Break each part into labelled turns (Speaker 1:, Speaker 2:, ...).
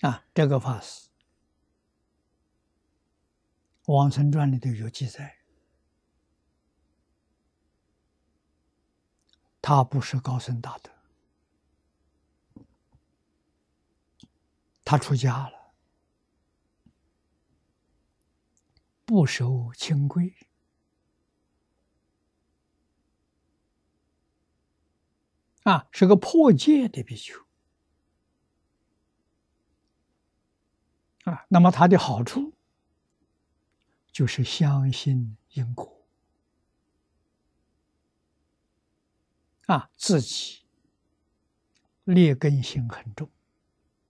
Speaker 1: 啊，这个法师，《往生传》里头有记载，他不是高僧大德，他出家了，不守清规，啊，是个破戒的比丘。啊，那么它的好处就是相信因果，啊，自己劣根性很重，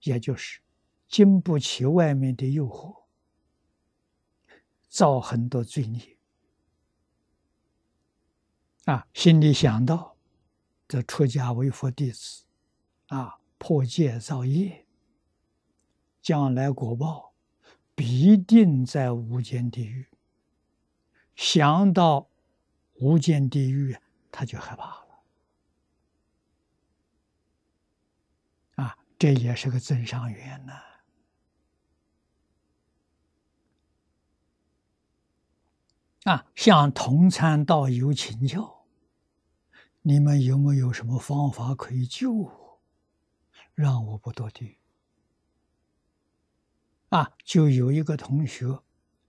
Speaker 1: 也就是经不起外面的诱惑，造很多罪孽，啊，心里想到这出家为佛弟子，啊，破戒造业。将来果报必定在无间地狱。想到无间地狱，他就害怕了。啊，这也是个增上缘呐。啊，向同参道友请教，你们有没有什么方法可以救我，让我不堕地狱？啊，就有一个同学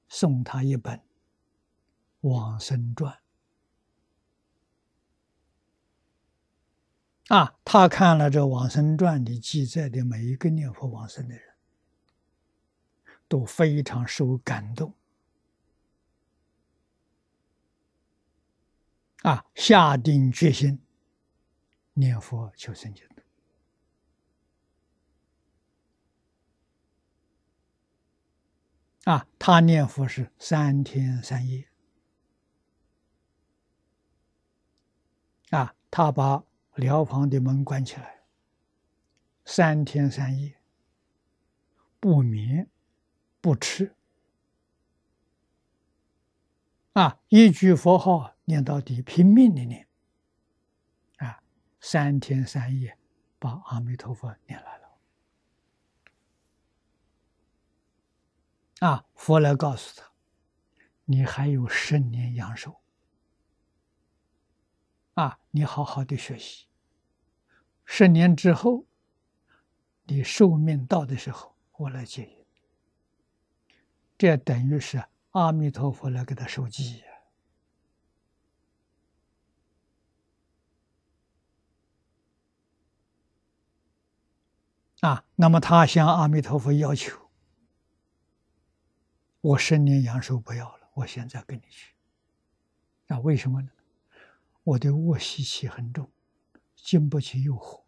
Speaker 1: 送他一本《往生传》啊，他看了这《往生传》里记载的每一个念佛往生的人，都非常受感动啊，下定决心念佛求生净土。啊，他念佛是三天三夜。啊，他把疗房的门关起来，三天三夜不眠不吃，啊，一句佛号念到底，拼命的念，啊，三天三夜把阿弥陀佛念来了。啊！佛来告诉他：“你还有十年阳寿。啊，你好好的学习。十年之后，你寿命到的时候，我来接引。这等于是阿弥陀佛来给他授记呀。啊，那么他向阿弥陀佛要求。”我十年阳寿不要了，我现在跟你去。那为什么呢？我的恶习气很重，经不起诱惑。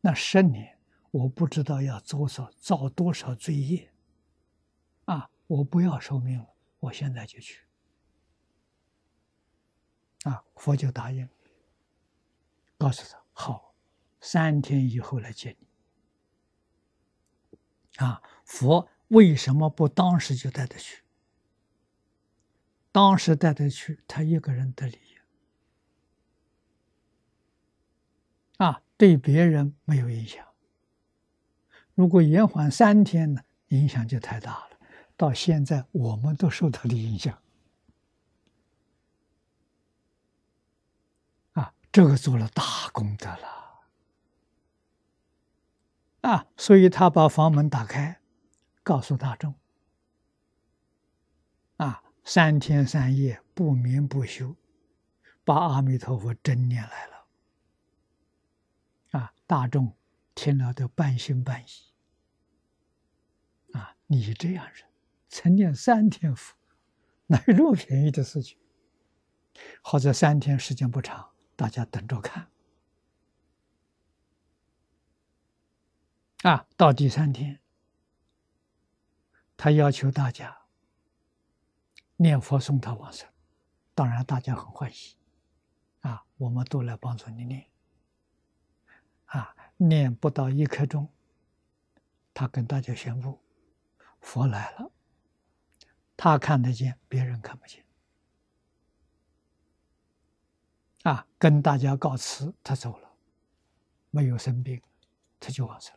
Speaker 1: 那十年，我不知道要多少造多少罪业。啊，我不要寿命了，我现在就去。啊，佛就答应，告诉他好，三天以后来接你。啊，佛。为什么不当时就带他去？当时带他去，他一个人得利益啊，对别人没有影响。如果延缓三天呢，影响就太大了。到现在，我们都受他的影响啊，这个做了大功德了啊，所以他把房门打开。告诉大众：啊，三天三夜不眠不休，把阿弥陀佛真念来了。啊，大众听了都半信半疑。啊，你这样人，曾念三天佛，哪有这么便宜的事情？或者三天时间不长，大家等着看。啊，到第三天。他要求大家念佛送他往生，当然大家很欢喜，啊，我们都来帮助你念，啊，念不到一刻钟，他跟大家宣布，佛来了，他看得见，别人看不见，啊，跟大家告辞，他走了，没有生病，他就往生。